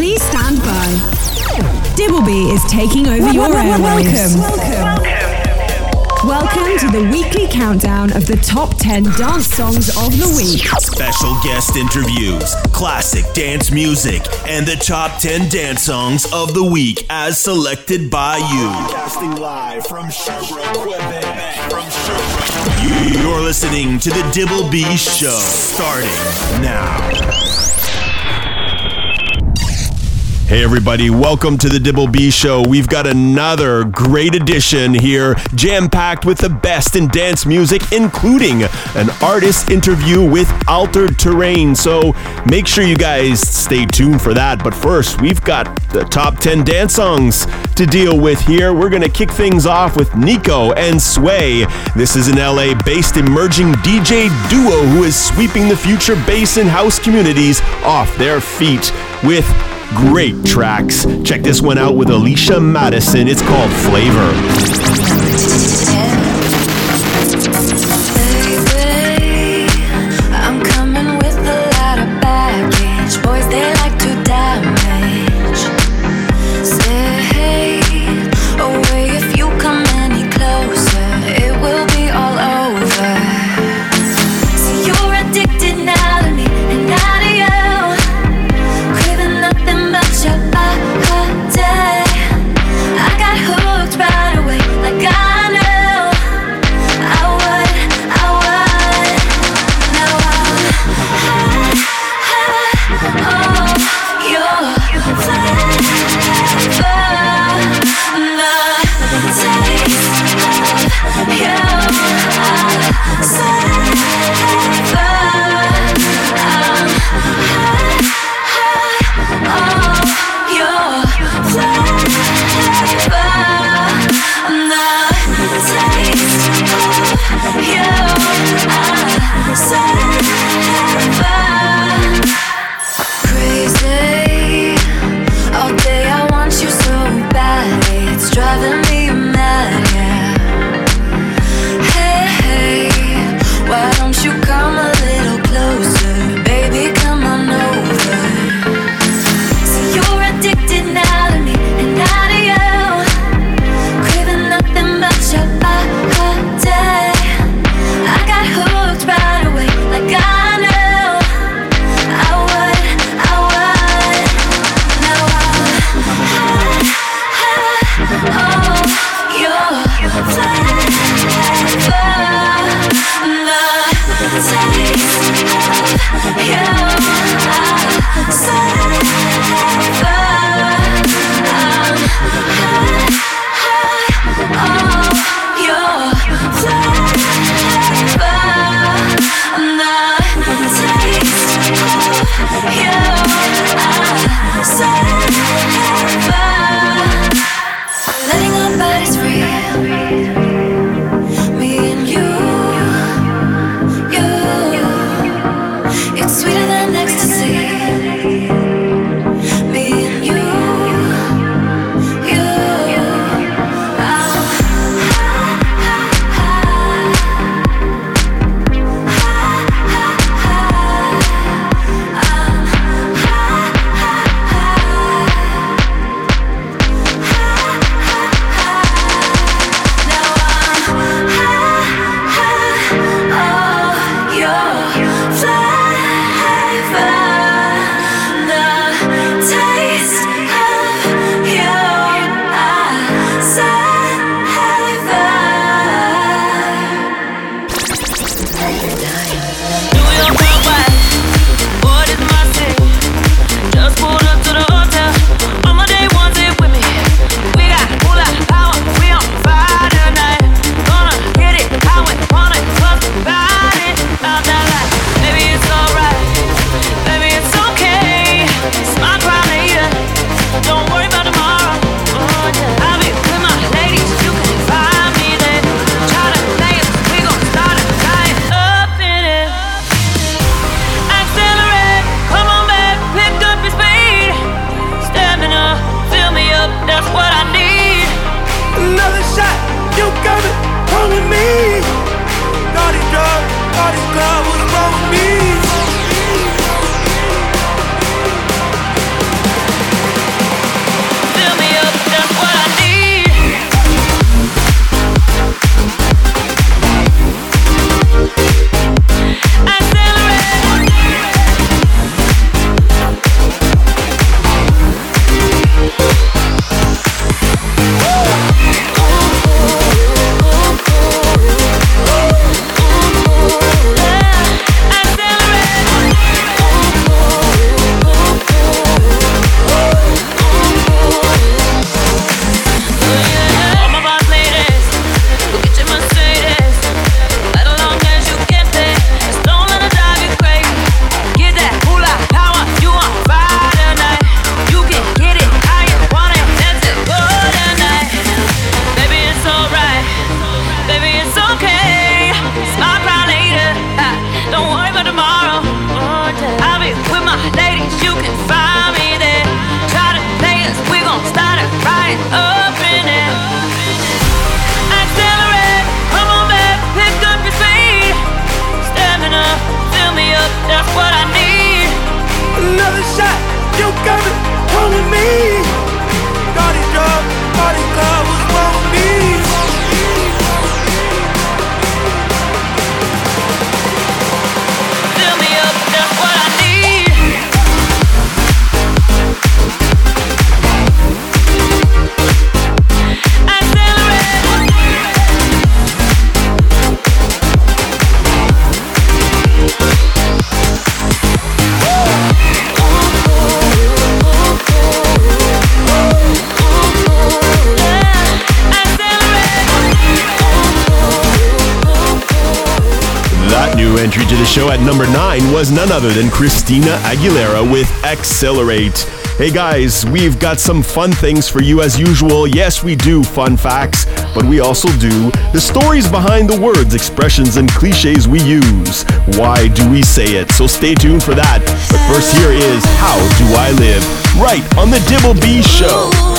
Please stand by. Dibbleby is taking over your airwaves. Welcome. Welcome Welcome to the weekly countdown of the top 10 dance songs of the week. Special guest interviews, classic dance music, and the top 10 dance songs of the week as selected by you. Casting live from Sherbrooke, Quebec. From Sherbrooke. You're listening to the Dibble B Show, starting now. Hey, everybody, welcome to the Dibble B Show. We've got another great edition here, jam packed with the best in dance music, including an artist interview with Altered Terrain. So make sure you guys stay tuned for that. But first, we've got the top 10 dance songs to deal with here. We're going to kick things off with Nico and Sway. This is an LA based emerging DJ duo who is sweeping the future bass and house communities off their feet with great tracks. Check this one out with Alicia Madison. It's called Flavor. Christina Aguilera with Accelerate. Hey guys, we've got some fun things for you as usual. Yes, we do fun facts, but we also do the stories behind the words, expressions, and cliches we use. Why do we say it? So stay tuned for that. But first, here is How Do I Live? Right on the Dibble B Show.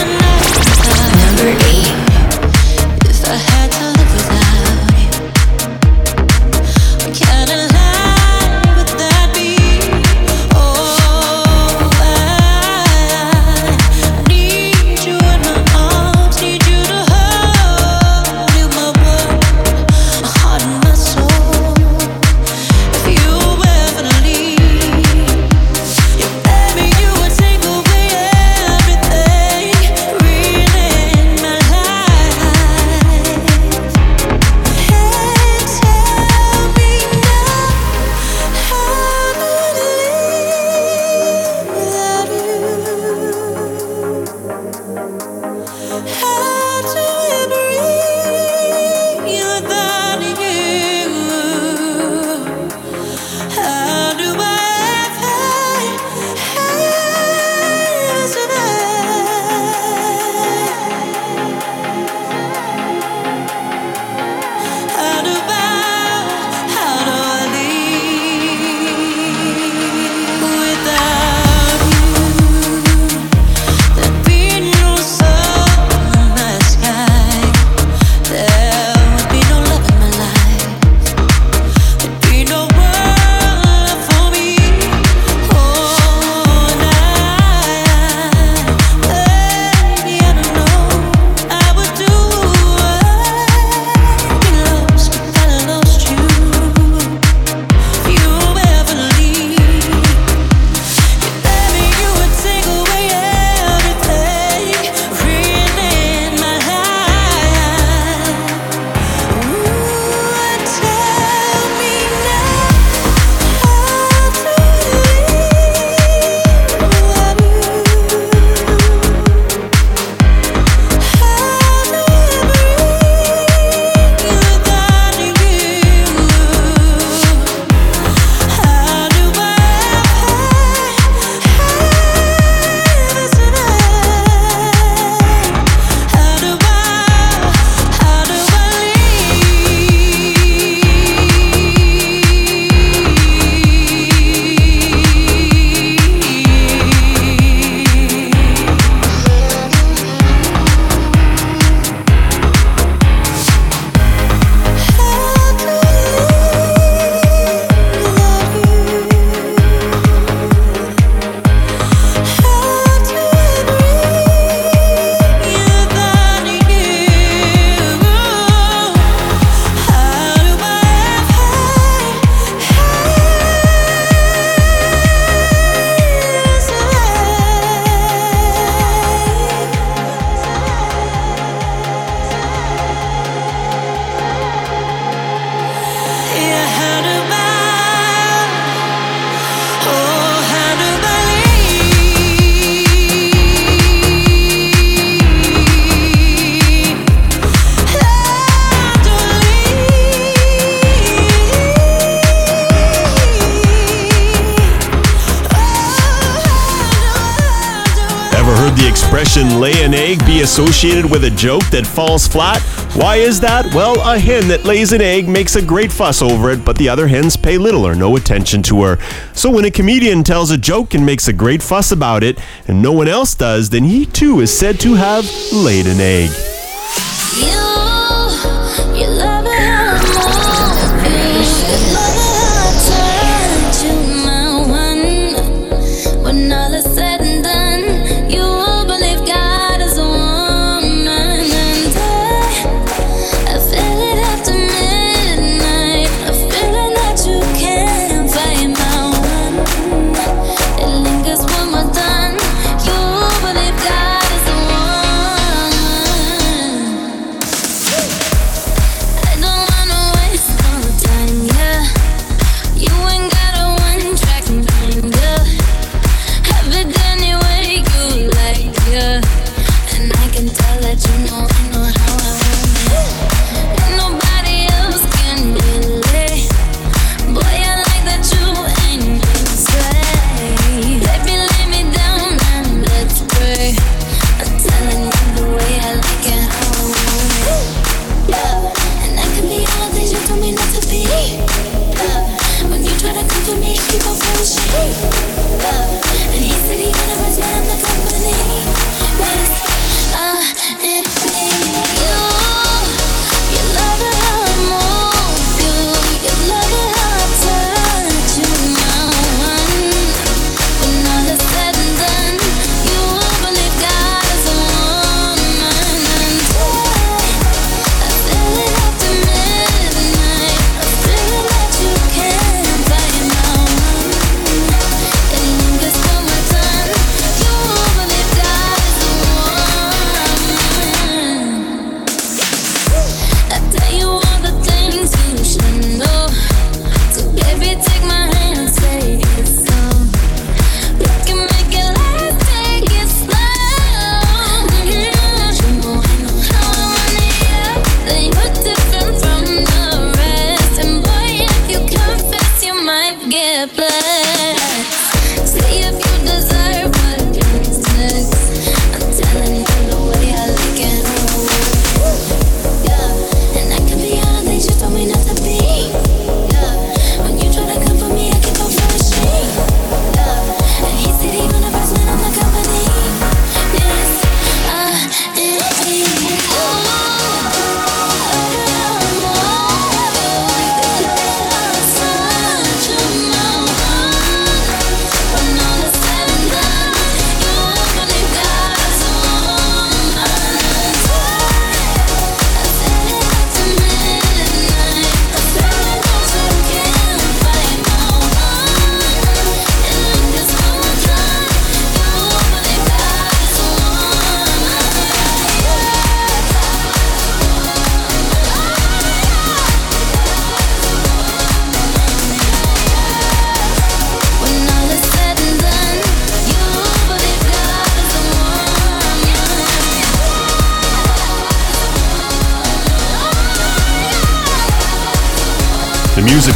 Associated with a joke that falls flat? Why is that? Well, a hen that lays an egg makes a great fuss over it, but the other hens pay little or no attention to her. So when a comedian tells a joke and makes a great fuss about it, and no one else does, then he too is said to have laid an egg.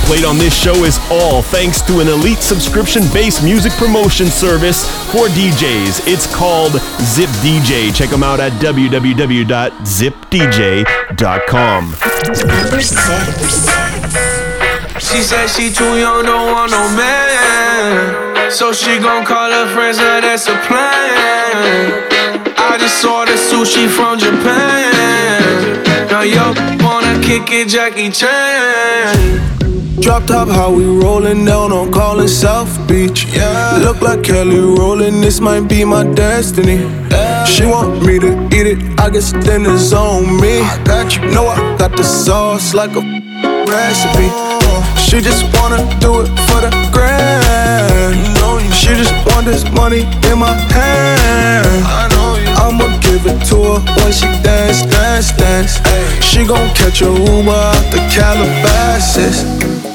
Played on this show is all thanks to an elite subscription based music promotion service for DJs. It's called Zip DJ. Check them out at www.zipdj.com. She said she too young, don't want no man. So she gon' call her friends, now that's a plan. I just saw the sushi from Japan. Now yo wanna kick it, Jackie Chan. Drop top, how we rollin' down on Collins South Beach. Yeah. Look like Kelly Rowland, this might be my destiny. She want me to eat it, I guess it's on me. I got you, know I got the sauce like a recipe. She just wanna do it for the grand. She just want this money in my hand. I know I'ma give it to her when she dance, dance, dance. She gon' catch a Uber out the Calabasas.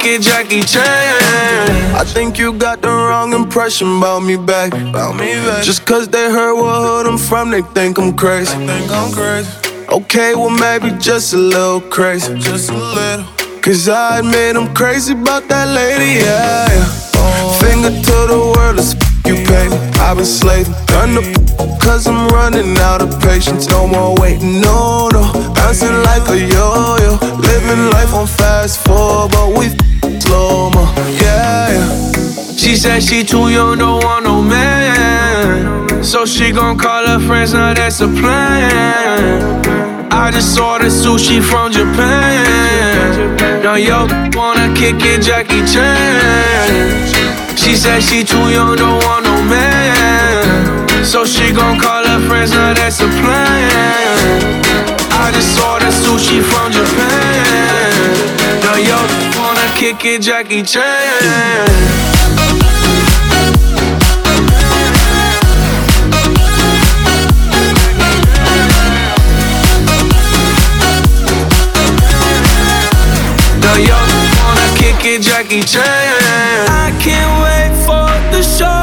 Kick Jackie Chan. I think you got the wrong impression about me back. About me back. Just cause they heard what hood I'm from, they think I'm crazy. think I'm crazy. Okay, well maybe just a little crazy. Just a little. Cause I admit I'm crazy about that lady, yeah. yeah. Finger to the world, f- you pay me. I've been slaving, done the cause I'm running out of patience. No more waiting, no, no. Bouncing like a yo yo. Living life on fast forward, but we slow mo, yeah, yeah. She said she too young, don't want no man. So she gon' call her friends, now that's a plan. I just saw the sushi from Japan. Now yo wanna kick it, Jackie Chan. She said she too young, don't want no man. So she gon' call her friends, now that's a plan. Saw the sushi from Japan. Now yo wanna kick it, Jackie Chan. Jackie Chan. I can't wait for the show.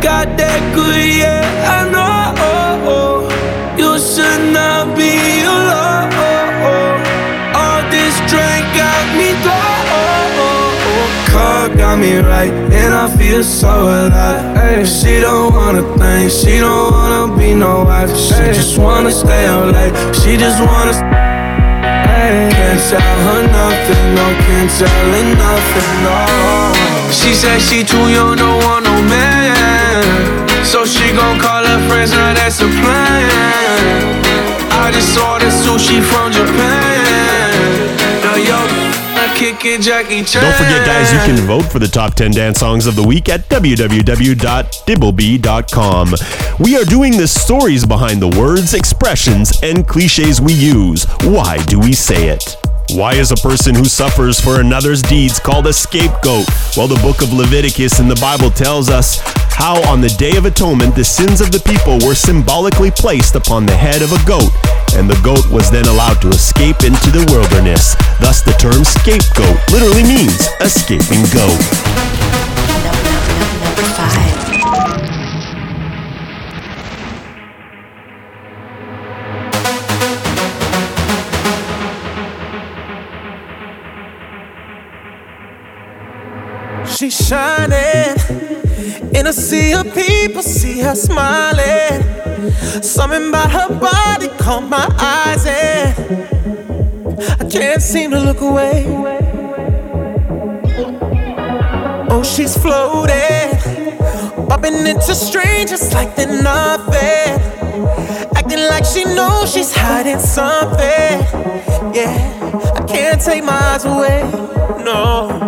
Got that good, yeah, I know. Got me right, and I feel so alive. Ay, she don't wanna think, she don't wanna be no wife. She just wanna stay out late. She just wanna. Can't tell her nothing, no, can't tell her nothing, no. She said she too young, don't want no man. So she gon' call her friends, now that's a plan. I just saw the sushi from Japan. Now yo, I kick it, Jackie Chan. Don't forget, guys, you can vote for the top 10 dance songs of the week at www.dibblebee.com. We are doing the stories behind the words, expressions, and cliches we use. Why do we say it? Why is a person who suffers for another's deeds called a scapegoat? Well, the book of Leviticus in the Bible tells us how on the Day of Atonement the sins of the people were symbolically placed upon the head of a goat, and the goat was then allowed to escape into the wilderness. Thus, the term scapegoat literally means escaping goat. Number five. She's shining in a sea of people, see her smiling. Something about her body caught my eyes, and I can't seem to look away. Oh, she's floating, bumping into strangers like they're nothing. Acting like she knows she's hiding something. Yeah, I can't take my eyes away. No.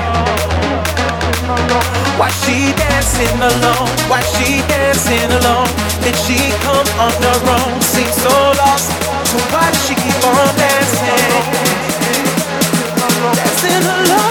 Why she dancing alone? Why she dancing alone? Did she come on her own? Seems so lost. So why does she keep on dancing? Dancing alone.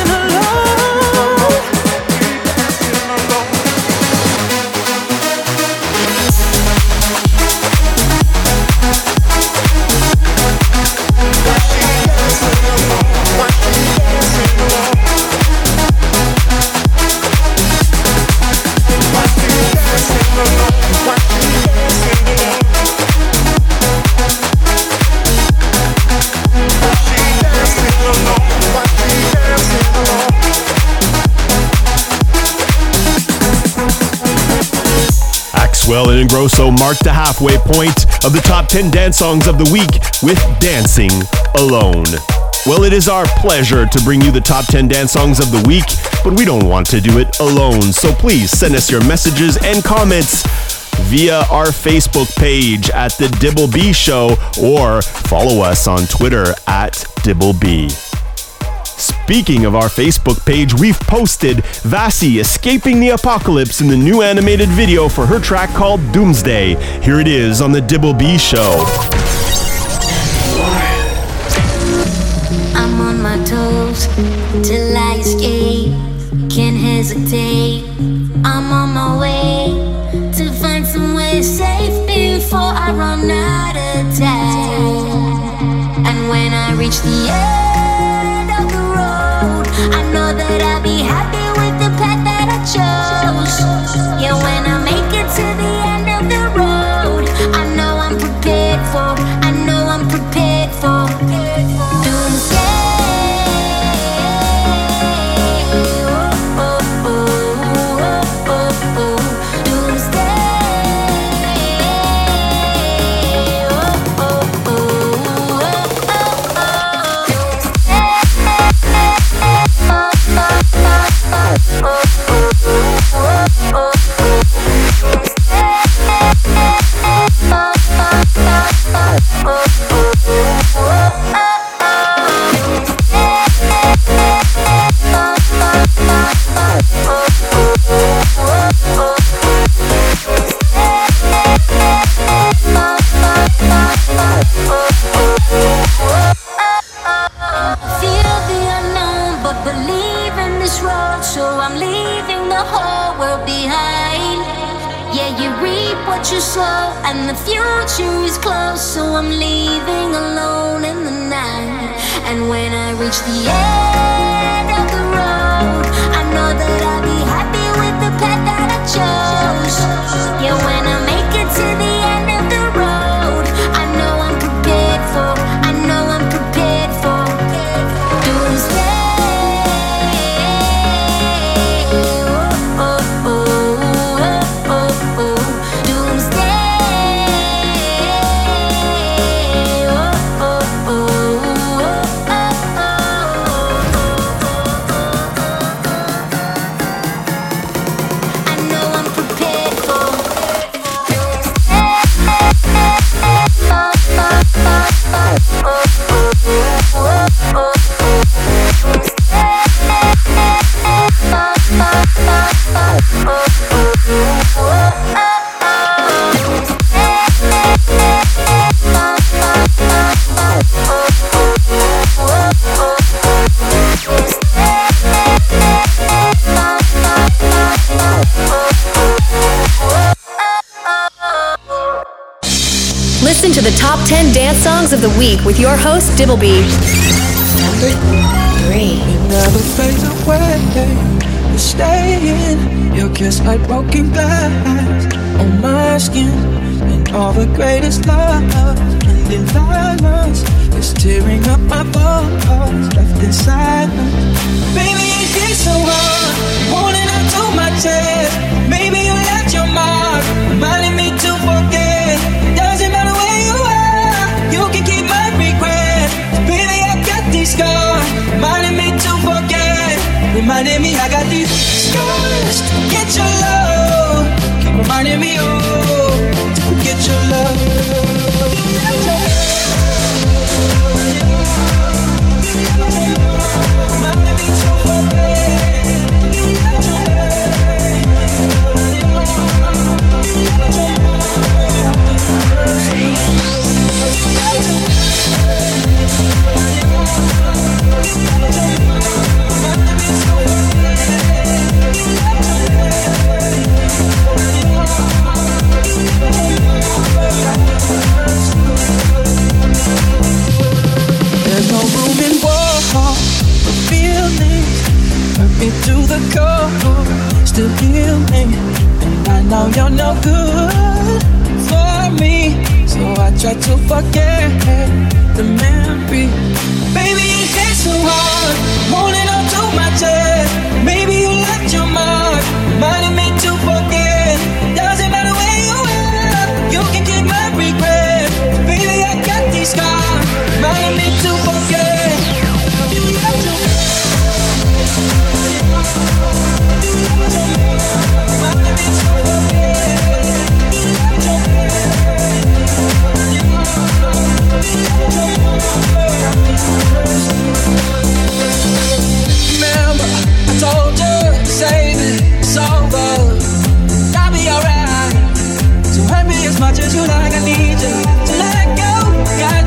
Axwell, and Ingrosso marked the halfway point of the top 10 dance songs of the week with Dancing Alone. Well, it is our pleasure to bring you the top 10 dance songs of the week, but we don't want to do it alone. So please send us your messages and comments via our Facebook page at The Dibble B Show or follow us on Twitter at Dibble B. Speaking of our Facebook page, we've posted Vassy escaping the apocalypse in the new animated video for her track called Doomsday. Here it is on the Dibble B Show. I'm on my toes till I escape. Can't hesitate. I'm on my way to find somewhere safe before I run out of time. And when I reach the end. I know that I'll be happy with the path that I chose. Yeah, when I dance songs of the week with your host, Dibbleby. Number three. Never fades away. You're staying. Your kiss like broken glass on my skin. And all the greatest love ending violence is tearing up my bones, left in silence. Baby, it hits so hard, to my chest. Reminding me I got these scars to get your love. Keep reminding me, oh, to get your love. There's me to the core, still heal me. And I know you're no good for me. So I try to forget the memory. Baby, it hits so hard, holding on to my chest. Maybe you left your mark, reminding me save it, it's over. I'll be alright. So hurt me as much as you like, I need you to let go. Got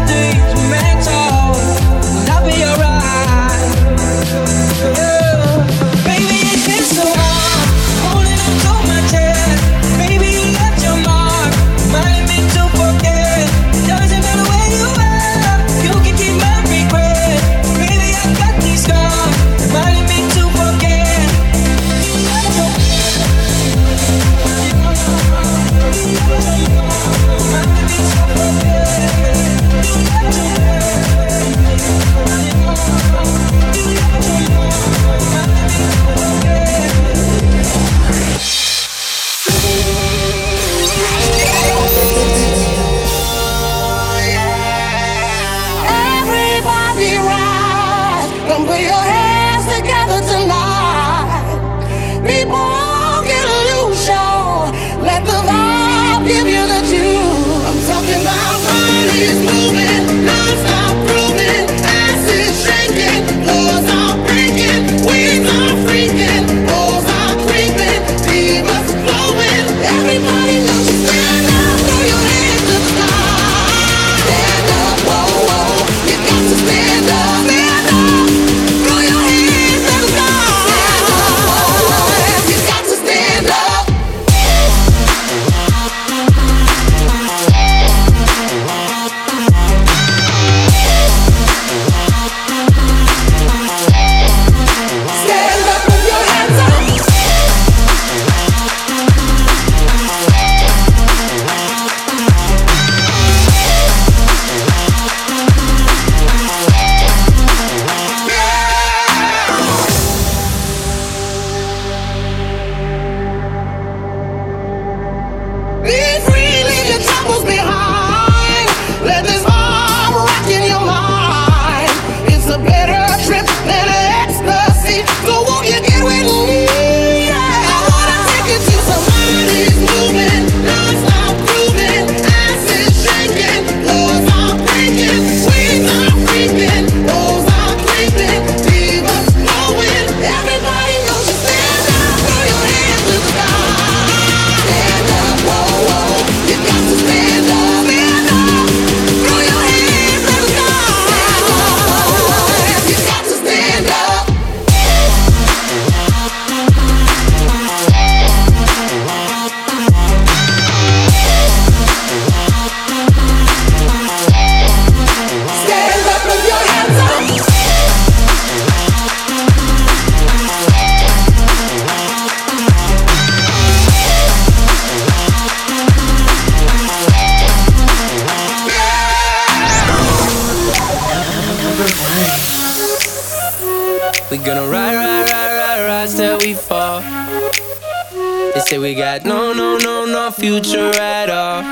no, no, no, no future at all.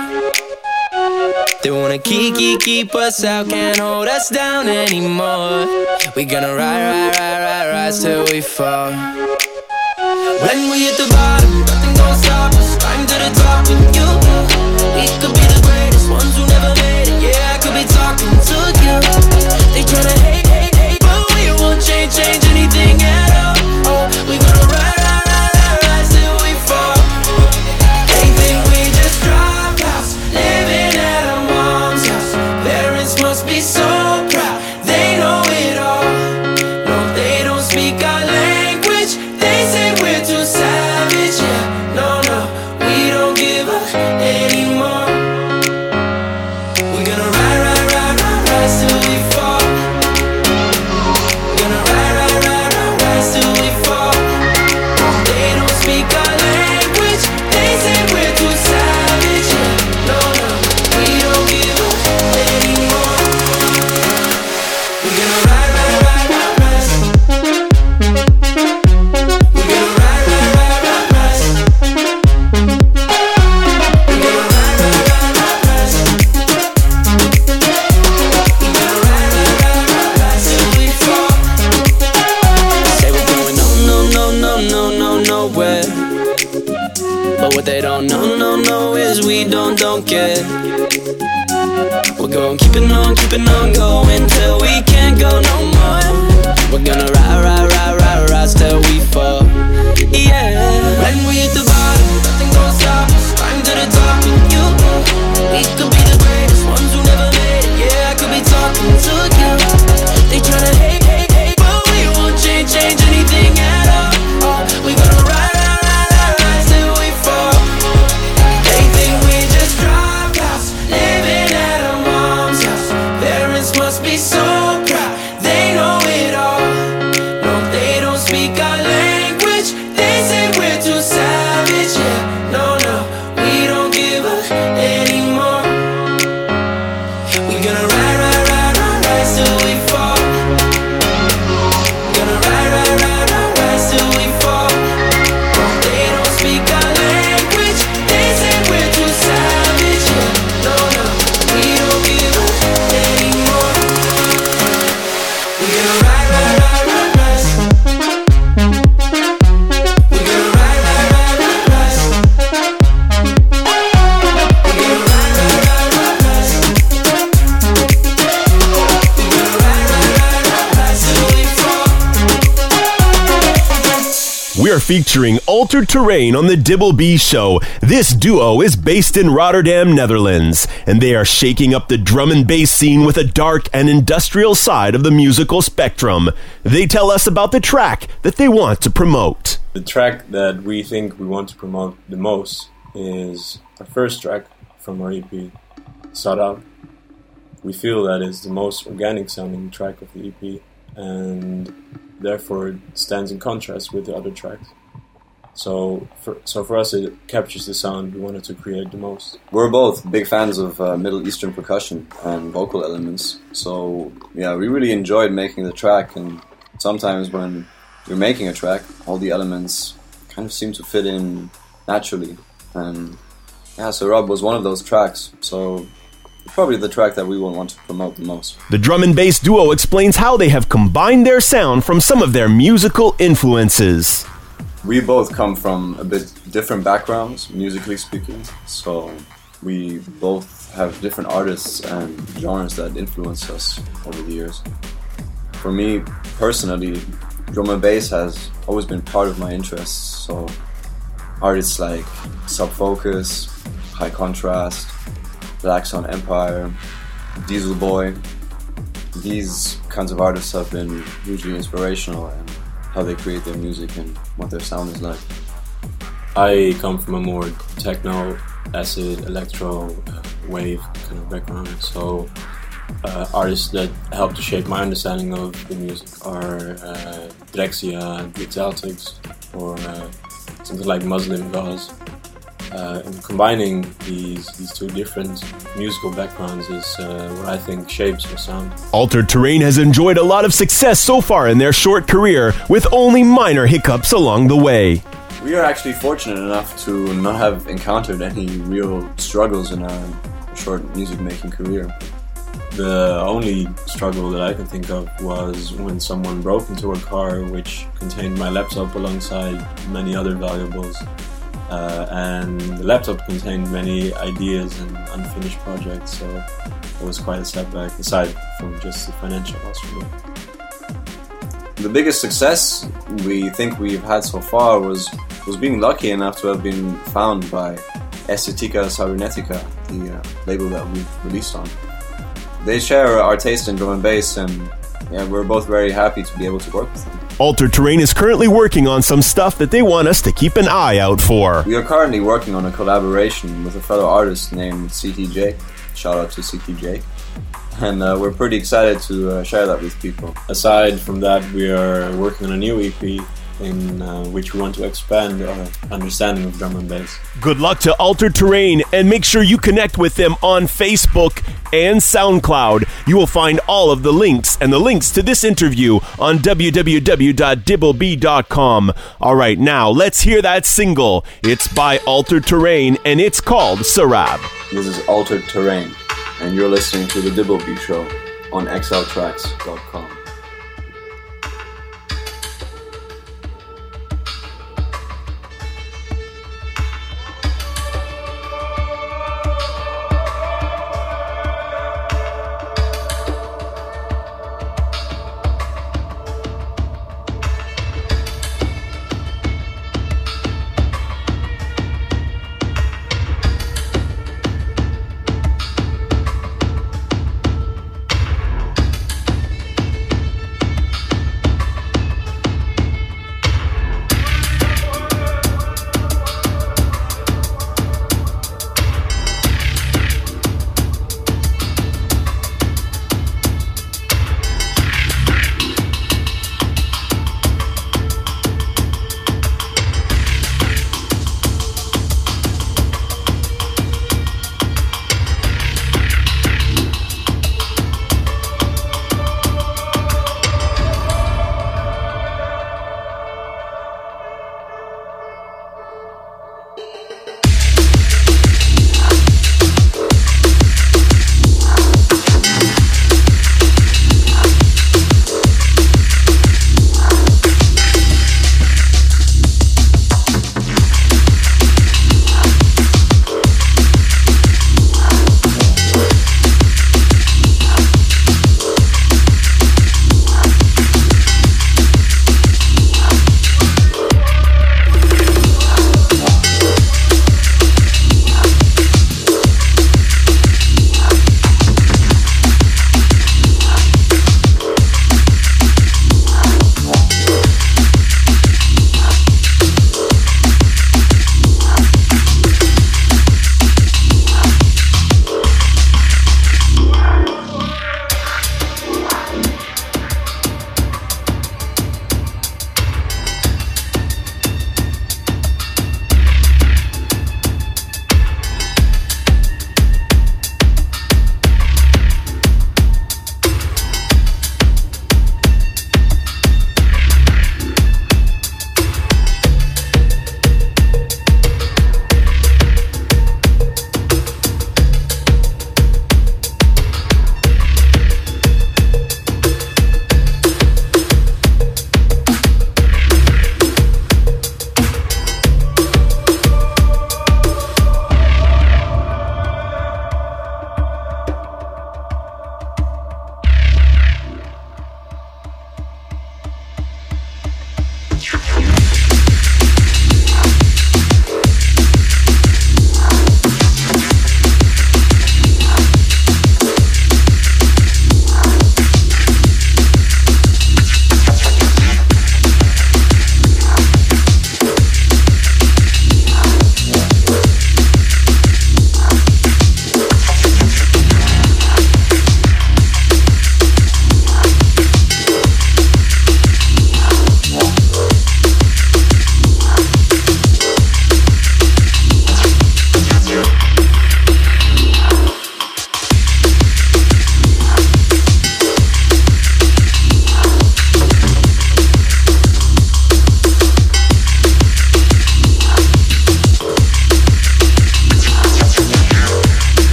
They wanna keep, keep, keep us out, can't hold us down anymore. We gonna ride, ride, ride, ride, rise till we fall. When we hit the bottom, nothing gon' stop us. Climb to the top, and you we could be nowhere. But what they don't know, no, no, is we don't, don't care. We're going keeping on, keeping on going till we can't go no more. We're gonna ride, ride, ride, ride, rise till we featuring Altered Terrain on the Dibble B Show. This duo is based in Rotterdam, Netherlands, and they are shaking up the drum and bass scene with a dark and industrial side of the musical spectrum. They tell us about the track that they want to promote. The track that we think we want to promote the most is our first track from our EP, Sought. We feel that is the most organic sounding track of the EP and therefore it stands in contrast with the other tracks. So for, so for us it captures the sound we wanted to create the most. We're both big fans of uh, Middle Eastern percussion and vocal elements. So yeah, we really enjoyed making the track. And sometimes when you're making a track, all the elements kind of seem to fit in naturally. And yeah, Sarab was one of those tracks. So probably the track that we will want to promote the most. The drum and bass duo explains how they have combined their sound from some of their musical influences. We both come from a bit different backgrounds, musically speaking. So we both have different artists and genres that influence us over the years. For me personally, drum and bass has always been part of my interests. So artists like Sub Focus, High Contrast, Black Sun Empire, Dieselboy, these kinds of artists have been hugely inspirational in how they create their music and what their sound is like. I come from a more techno, acid, electro, uh, wave kind of background. So uh, artists that helped to shape my understanding of the music are uh, Drexciya, The Celtics, or uh, something like Muslimgauze. Uh, and combining these these two different musical backgrounds is uh, what I think shapes our sound. Altered Terrain has enjoyed a lot of success so far in their short career, with only minor hiccups along the way. We are actually fortunate enough to not have encountered any real struggles in our short music making career. The only struggle that I can think of was when someone broke into a car which contained my laptop alongside many other valuables. Uh, and the laptop contained many ideas and unfinished projects, so it was quite a setback, aside from just the financial loss. The biggest success we think we've had so far was was being lucky enough to have been found by Estetica Cybernetica, the uh, label that we've released on. They share our taste in drum and bass, and yeah, we're both very happy to be able to work with them. Altered Terrain is currently working on some stuff that they want us to keep an eye out for. We are currently working on a collaboration with a fellow artist named CTJ. Shout out to CTJ. And uh, we're pretty excited to uh, share that with people. Aside from that, we are working on a new EP in uh, which we want to expand our understanding of drum and bass. Good luck to Altered Terrain and make sure you connect with them on Facebook and SoundCloud. You will find all of the links and the links to this interview on www.dibbleb.com. All right, now let's hear that single. It's by Altered Terrain and it's called Sarab. This is Altered Terrain, and you're listening to The Dibbleby Show on xltracks.com.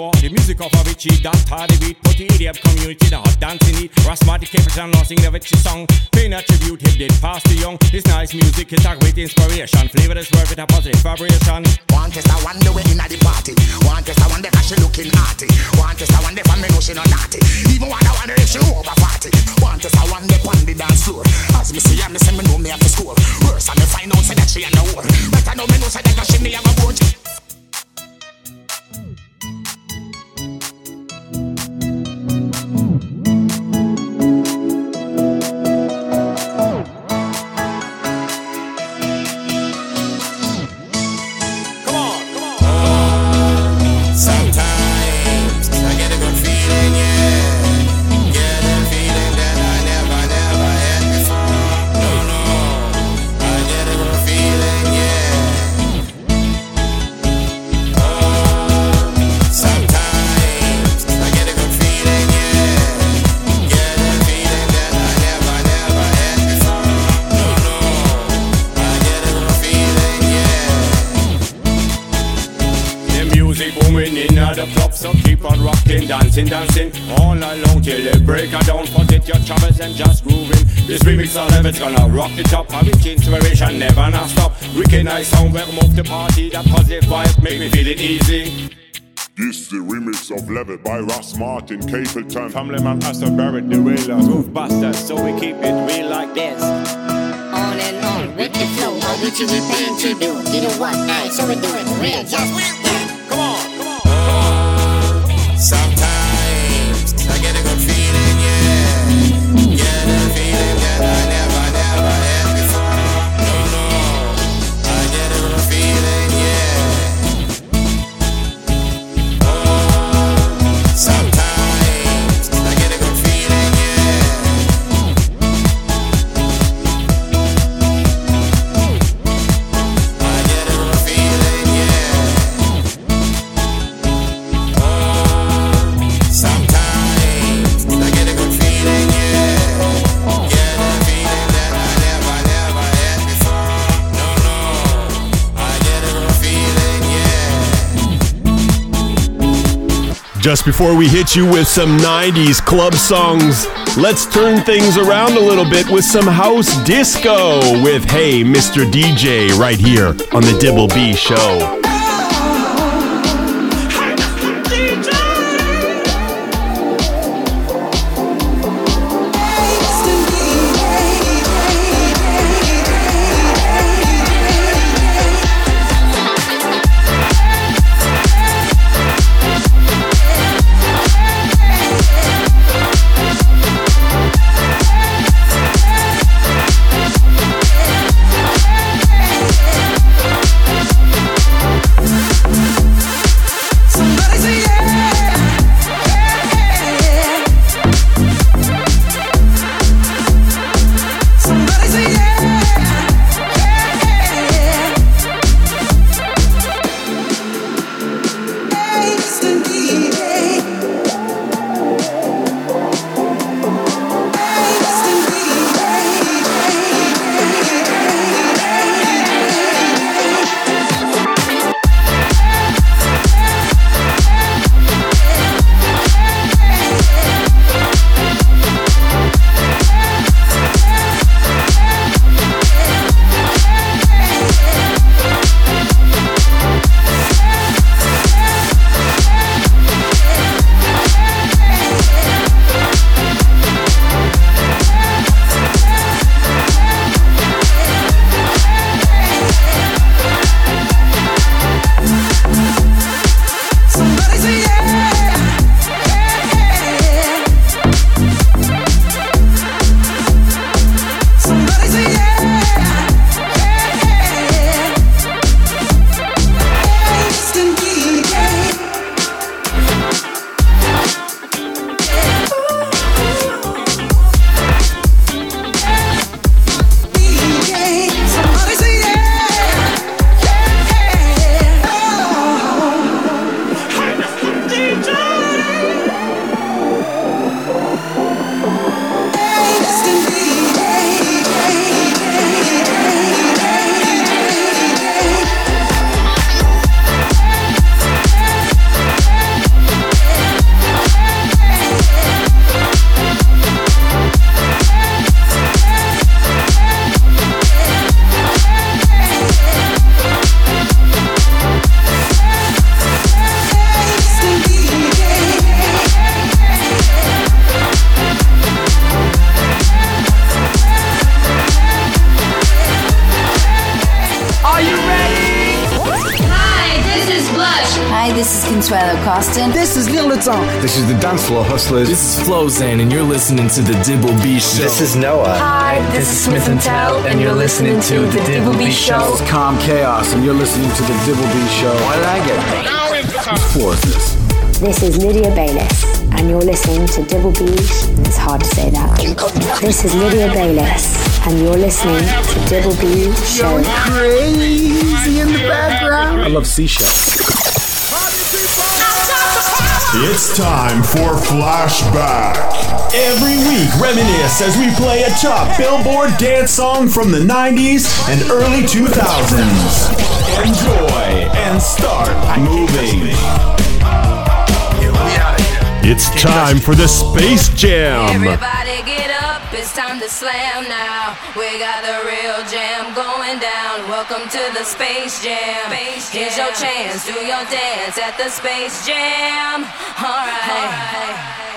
door. The music of Avicii, that the beat. Put the idiot community, the hot dancing heat. Rasmati Capitan, sing the Avicii song. Paying a tribute, him did pass the young. This nice music is a great inspiration. Flavor this word with a positive vibration. One test, I wonder when in the party. One test, I wonder cause she looking naughty. One test, I wonder if I know she not naughty. Even one, I wonder if she over 40. One test, I wonder on the dance floor. As me see her, me say me know me have to score. Worse, I me find out say that she ain't no war. Better know me know say that she me have a boat. Music booming in the club, so keep on rocking, dancing, dancing all night long till it break. And don't forget your troubles and just grooving. This remix of it's gonna rock the top. Have its inspiration, never not stop. Wicked nice sound, we move the party. That positive vibe make me feel it easy. This the remix of Level by Ross Martin, Capleton. Family man, Aston Barrett, the Wailers, Groove Busters, so we keep it real like this. On and on with the flow, all which you we plan to do. You know what? Aye, so we do it real. Just Sometimes Just before we hit you with some 90s club songs, let's turn things around a little bit with some house disco with Hey Mr. DJ right here on the Dibble B Show. on. This is the Dance Floor Hustlers. This is Flozan, and you're listening to the Dibble B Show. This is Noah. Hi, this, is Smith and Tell, and, you're listening to the Dibble B Show. This is Calm Chaos, and you're listening to the Dibble B Show. I did I get Now is the. This is Lydia Bayless, and you're listening to Dibble B. It's hard to say that. This is Lydia Bayless, and you're listening to Dibble B Show. You're crazy in the background. I love seashells. It's time for Flashback. Every week, reminisce as we play a top Billboard dance song from the 90s and early 2000s. Enjoy and start moving. It's time for the Space Jam time to slam now. We got the real jam going down. Welcome to the Space Jam. Space Jam. Here's your chance. Do your dance at the Space Jam. All right. All right.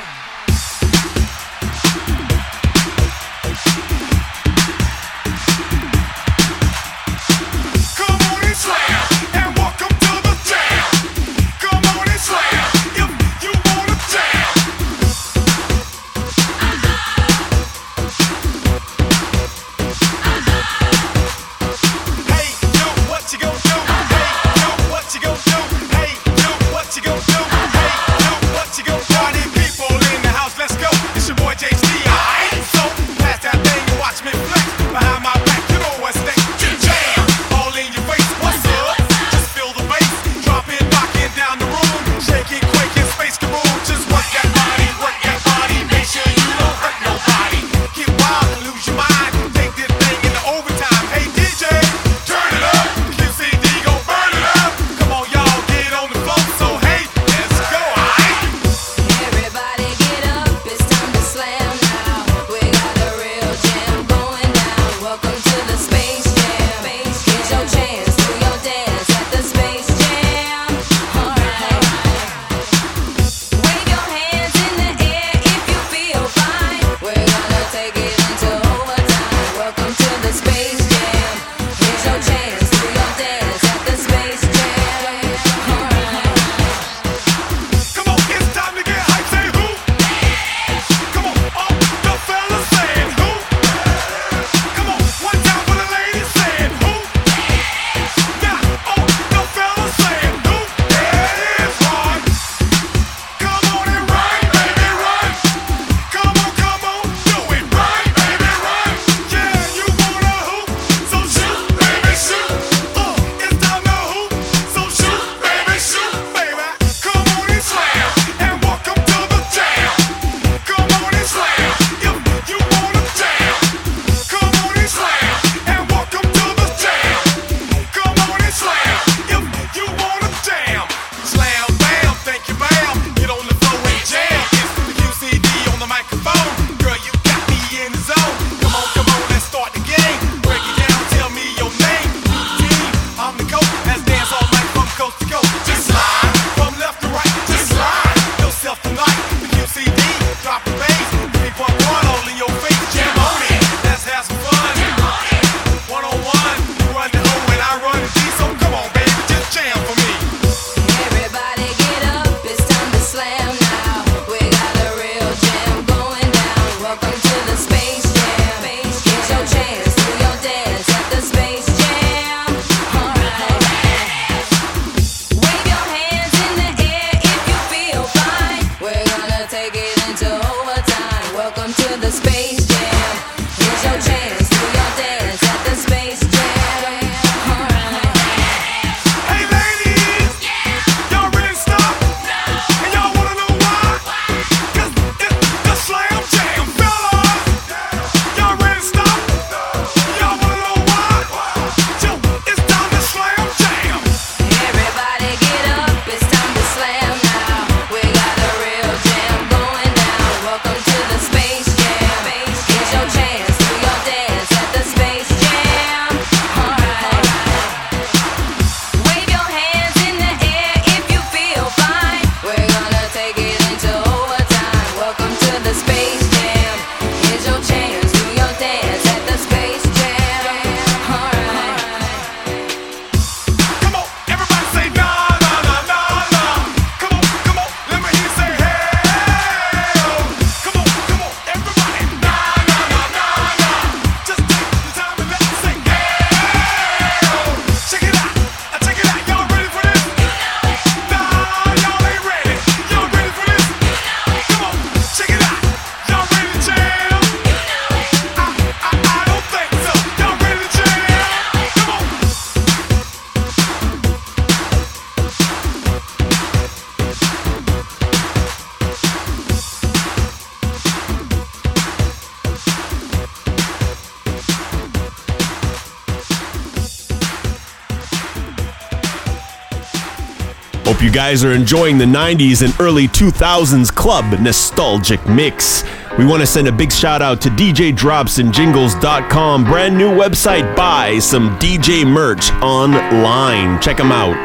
Guys are enjoying the 90s and early 2000s club nostalgic mix. We want to send a big shout out to DJ Drops and DJDropsandJingles.com, brand new website. Buy some DJ merch online. Check them out.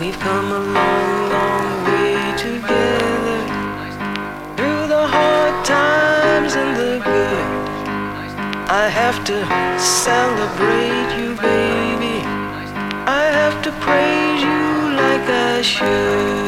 We've come a long, long way together through the hard times and the good. I have to celebrate you, baby. I have to praise like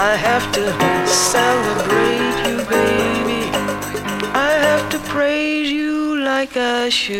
I have to celebrate you, baby. I have to praise you like I should.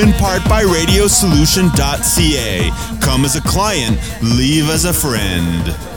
In part by Radiosolution.ca. Come as a client, leave as a friend.